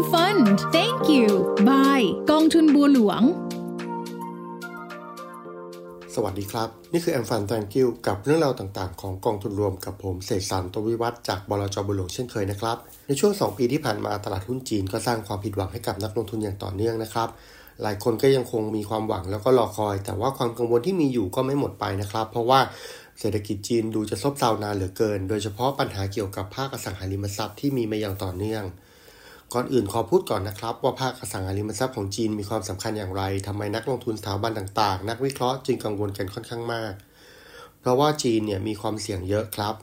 Freedom Fund Thank you Bye กองทุนบัวหลวง สวัสดีครับ นี่คือแอมฟันแตงกิวกับเรื่องราวต่างๆ ของกองทุนรวมกับผมเสกสรรตวิวัฒจากบลจบุหลวงเช่นเคยนะครับ ในช่วง 2 ปีที่ผ่านมาตลาดหุ้นจีนก็สร้างความผิดหวังให้กับนักลงทุนอย่างต่อเนื่องนะครับ หลายคนก็ยังคงมีความหวังแล้วก็รอคอย แต่ว่าความกังวลที่มีอยู่ก็ไม่หมดไปนะครับ เพราะว่าเศรษฐกิจจีนดูจะซบเซานานเหลือเกิน โดยเฉพาะปัญหาเกี่ยวกับภาคอสังหาริมทรัพย์ที่มีมาอย่างต่อเนื่อง ก่อนอื่นขอพูดก่อนนะครับ ว่าภาคอสังหาริมทรัพย์ของจีนมีความสำคัญอย่างไรทำไมนักลงทุนสถาบันต่างๆ นักวิเคราะห์จึงกังวลกันค่อนข้างมาก เพราะว่าจีนเนี่ยมีความเสี่ยงเยอะครับ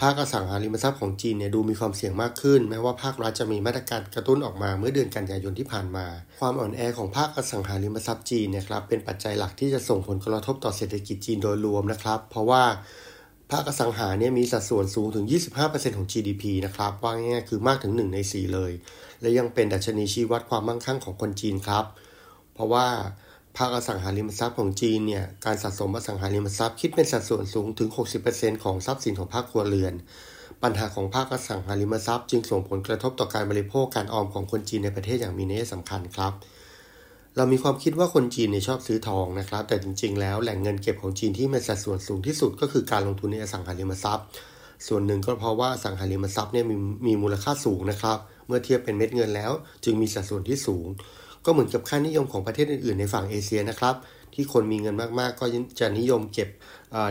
ภาคอสังหาริมทรัพย์ของจีนเนี่ยดูมีความเสี่ยงมากขึ้น แม้ว่าภาครัฐจะมีมาตรการกระตุ้นออกมาเมื่อเดือนกันยายนที่ผ่านมา ความอ่อนแอของภาคอสังหาริมทรัพย์จีนเนี่ยครับเป็นปัจจัยหลักที่จะส่งผลกระทบต่อเศรษฐกิจจีนโดยรวมนะครับ เพราะว่า ภาคอสังหาเนี่ยมีสัดส่วนสูงถึง 25%ของ GDP นะครับ ว่าง่ายๆคือมากถึง 1 ใน 4 เลย และยังเป็นดัชนีชี้วัดความมั่งคั่งของคนจีนครับ เพราะว่าภาคอสังหาริมทรัพย์ของจีนเนี่ยการสะสมอสังหาริมทรัพย์คิดเป็นสัดส่วนสูงถึง 60%ของทรัพย์สินของภาคครัวเรือน ปัญหาของภาคอสังหาริมทรัพย์ จึงส่งผลกระทบต่อการบริโภคการออมของคนจีนในประเทศอย่างมีนัยสำคัญครับ เรามีความคิดว่าคนจีนเนี่ยชอบซื้อทองนะครับ แต่จริง ๆ แล้วแหล่งเงินเก็บของจีนที่มีสัดส่วนสูงที่สุดก็คือการลงทุนในอสังหาริมทรัพย์ ส่วนหนึ่งก็เพราะว่าอสังหาริมทรัพย์เนี่ยมีมีมูลค่าสูงนะครับ เมื่อเทียบเป็นเม็ดเงินแล้ว จึงมีสัดส่วนที่สูง ก็เหมือนกับค่านิยมของประเทศอื่นๆ ในฝั่งเอเชียนะครับ ที่คนมีเงินมากๆ ก็จะนิยมเก็บ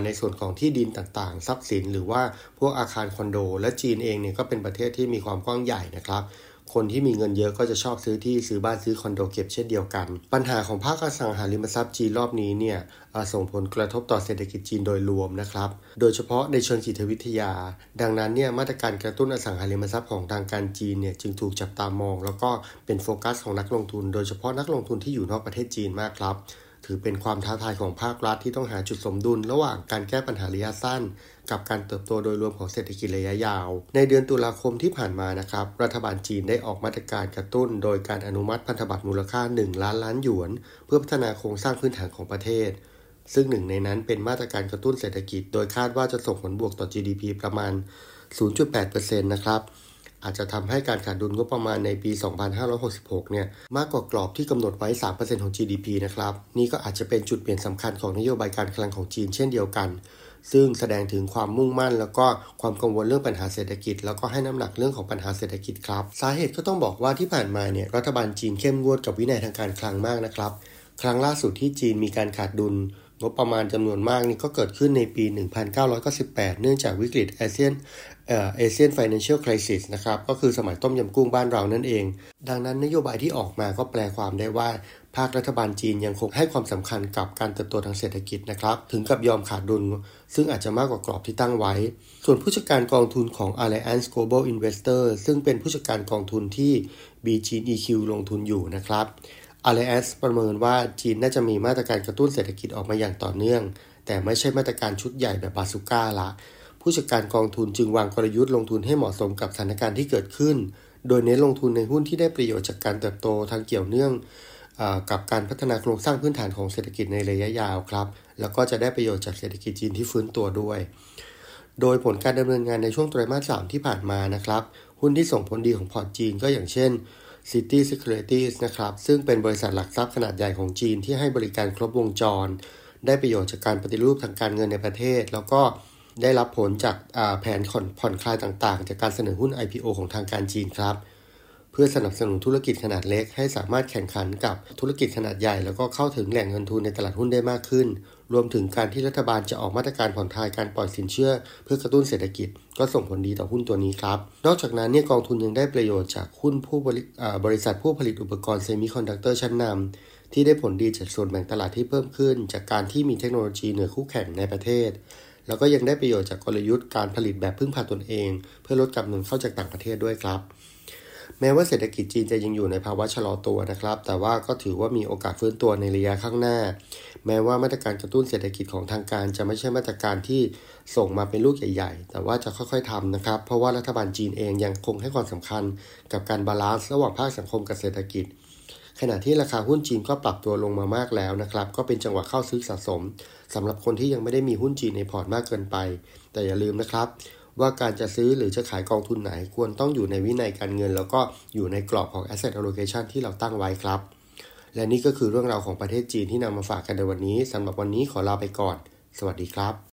ในส่วนของที่ดินต่างๆ ทรัพย์สิน หรือว่าพวกอาคารคอนโด และจีนเองเนี่ยก็เป็นประเทศที่มีความกว้างใหญ่นะครับ คนที่มีเงินเยอะก็จะชอบซื้อที่ซื้อบ้านซื้อคอนโดเก็บเช่นเดียวกัน ปัญหาของภาคอสังหาริมทรัพย์จีนรอบนี้เนี่ยส่งผลกระทบต่อเศรษฐกิจจีนโดยรวมนะครับ โดยเฉพาะในเชิงจิตวิทยา ดังนั้นเนี่ยมาตรการกระตุ้นอสังหาริมทรัพย์ของทางการจีนเนี่ยจึงถูกจับตามอง แล้วก็เป็นโฟกัสของนักลงทุน โดยเฉพาะนักลงทุนที่อยู่นอกประเทศจีนมากครับ ถือเป็นความท้าทายของภาครัฐที่ต้องหาจุดสมดุล ระหว่างการแก้ปัญหาระยะสั้น กับการเติบโตโดยรวมของเศรษฐกิจระยะยาว ในเดือนตุลาคมที่ผ่านมานะครับ รัฐบาลจีนได้ออกมาตรการกระตุ้น โดยการอนุมัติพันธบัตรมูลค่า 1 ล้านล้านหยวน เพื่อพัฒนาโครงสร้างพื้นฐานของประเทศ ซึ่งหนึ่งในนั้นเป็นมาตรการกระตุ้นเศรษฐกิจ โดยคาดว่าจะส่งผลบวกต่อ GDP ประมาณ 0.8%นะครับ อาจจะทำให้การขาดดุลงบประมาณในปี 2566 เนี่ยมากกว่ากรอบที่กำหนดไว้ 3%ของ GDP นะครับ นี่ก็อาจจะเป็นจุดเปลี่ยนสำคัญของนโยบายการคลังของจีนเช่นเดียวกัน ซึ่งแสดงถึงความมุ่งมั่น แล้วก็ความกังวลเรื่องปัญหาเศรษฐกิจ แล้วก็ให้น้ำหนักเรื่องของปัญหาเศรษฐกิจครับ สาเหตุก็ต้องบอกว่าที่ผ่านมาเนี่ยรัฐบาลจีนเข้มงวดกับวินัยทางการคลังมากนะครับ ครั้งล่าสุดที่จีนมีการขาดดุล งบประมาณจำนวนมากนี่ก็เกิดขึ้นในปี 1998 เนื่องจากวิกฤตเอเชียนเอ่อเอเชียนฟินแลนเชียลคริสิสนะครับ ก็คือสมัยต้มยำกุ้งบ้านเรานั่นเอง ดังนั้นนโยบายที่ออกมาก็แปลความได้ว่า ภาครัฐบาลจีนยังคงให้ความสำคัญกับการเติบโตทางเศรษฐกิจนะครับ ถึงกับยอมขาดดุล ซึ่งอาจจะมากกว่ากรอบที่ตั้งไว้ ส่วนผู้จัดการกองทุนของ Alliance Global Investor ซึ่งเป็นผู้จัดการกองทุนที่ BGEQ ลงทุนอยู่นะครับ Alliance ประเมินว่าจีนน่าจะมีมาตรการกระตุ้นเศรษฐกิจออกมาอย่างต่อเนื่อง แต่ไม่ใช่มาตรการชุดใหญ่แบบบาสุก้าละ ผู้จัดการกองทุนจึงวางกลยุทธ์ลงทุนให้เหมาะสมกับสถานการณ์ที่เกิดขึ้น โดยเน้นลงทุนในหุ้นที่ได้ประโยชน์จากการเติบโตทางเกี่ยวเนื่องกับการพัฒนาโครงสร้างพื้นฐานของเศรษฐกิจในระยะยาวครับ แล้วก็จะได้ประโยชน์จากเศรษฐกิจจีนที่ฟื้นตัวด้วย โดยผลการดำเนินงานในช่วงไตรมาส3ที่ผ่านมานะครับ หุ้นที่ส่งผลดีของพอร์ตจีนก็อย่างเช่น City Securities นะครับ ซึ่งเป็นบริษัทหลักทรัพย์ขนาดใหญ่ของจีนที่ให้บริการครบวงจร ได้ประโยชน์จากการปฏิรูปทางการเงินในประเทศ แล้วก็ได้รับผลจากแผนผ่อนคลายต่างๆ จากการเสนอหุ้น IPO ของทางการจีนครับ เพื่อสนับสนุนธุรกิจขนาดเล็ก ให้สามารถแข่งขันกับธุรกิจขนาดใหญ่ แล้วก็เข้าถึงแหล่งเงินทุนในตลาดหุ้นได้มากขึ้น รวมถึงการที่รัฐบาลจะออกมาตรการผ่อนคลายการปล่อยสินเชื่อ เพื่อกระตุ้นเศรษฐกิจ ก็ส่งผลดีต่อหุ้นตัวนี้ครับ นอกจากนั้นเนี่ยกองทุนยังได้ประโยชน์จากหุ้นผู้บริษัทผู้ผลิตอุปกรณ์เซมิคอนดักเตอร์ชั้นนำที่ได้ผลดีจากส่วนแบ่งตลาดที่เพิ่มขึ้น จากการที่มีเทคโนโลยีเหนือคู่แข่งในประเทศ แล้วก็ยังได้ประโยชน์จากกลยุทธ์การผลิตแบบพึ่งพาตนเอง เพื่อลดการนำเข้าจากต่างประเทศด้วยครับ แม้ว่าเศรษฐกิจจีนจะยังอยู่ในภาวะชะลอตัวนะครับ แต่ว่าก็ถือว่ามีโอกาสฟื้นตัวในระยะข้างหน้า แม้ว่ามาตรการกระตุ้นเศรษฐกิจของทางการ จะไม่ใช่มาตรการที่ส่งมาเป็นลูกใหญ่ ๆ แต่ว่าจะค่อยๆทำนะครับ เพราะว่ารัฐบาลจีนเองยังคงให้ความสำคัญกับการ balance ระหว่างภาคสังคมกับเศรษฐกิจ ขณะที่ราคาหุ้นจีนก็ปรับตัวลงมามากแล้วนะครับ ก็เป็นจังหวะเข้าซื้อสะสมสำหรับคนที่ยังไม่ได้มีหุ้นจีนในพอร์ตมากเกินไป แต่อย่าลืมนะครับ ว่าการจะซื้อหรือจะขายกองทุนไหน ควรต้องอยู่ในวินัยการเงิน แล้วก็อยู่ในกรอบของ asset allocation ที่เราตั้งไว้ครับ และนี่ก็คือเรื่องราวของประเทศจีนที่นำมาฝากกันในวันนี้สำหรับวันนี้ขอลาไปก่อน สวัสดีครับ